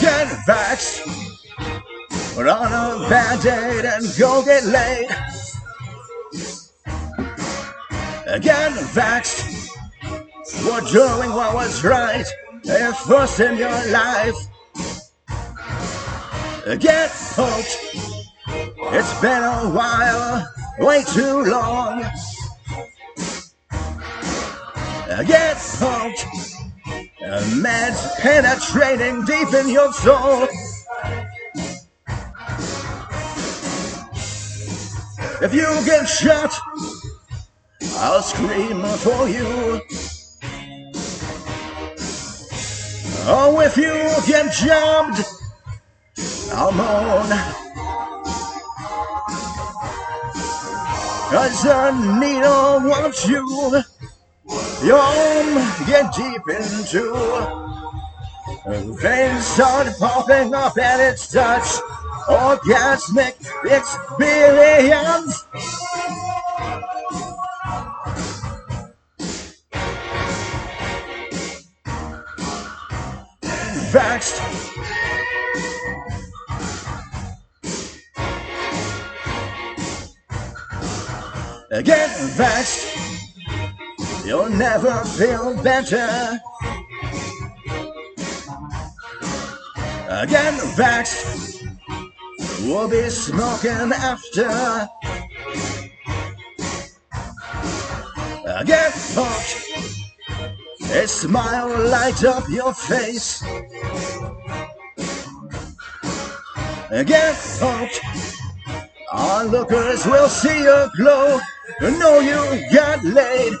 Get vaxxed. Put on a band-aid and go get laid. Get vaxxed. We're doing what was right at first in your life. Get poked. It's been a while, way too long. Get poked. The meds penetrating deep in your soul. If you get shot, I'll scream for you. Oh, if you get jumped, I'll moan. Cause the needle wants you. Arm get deep into. Veins start popping up and it's such orgasmic experience. Vaxxed. Get vaxxed. You'll never feel better. Get vaxxed. We'll be smoking after. Get fucked. A smile light up your face. Get fucked. Onlookers will see your glow. Know you got laid.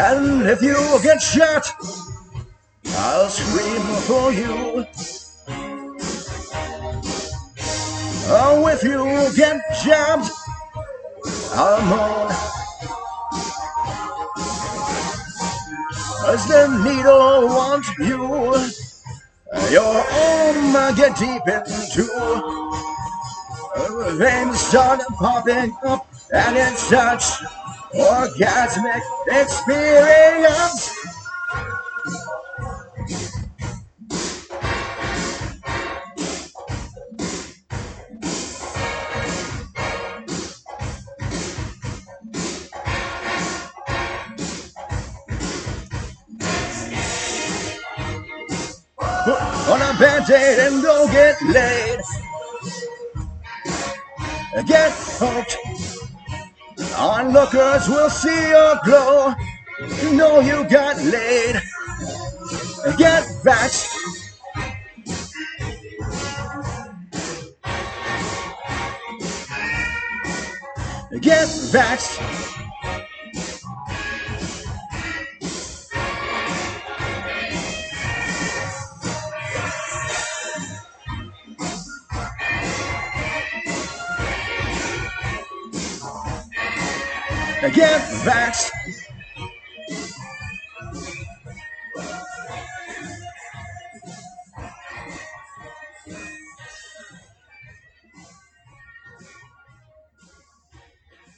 And if you get shot, I'll scream for you. Oh, if you get jabbed, I'll moan. Cause the needle wants you. Your arm get deep into. The Veins start popping up, and it's such orgasmic experience. Put on a band-aid and go get laid. Get hooked. Onlookers will see your glow. You Know you got laid. Get vaxxed. Get vaxxed. Get vaxxed.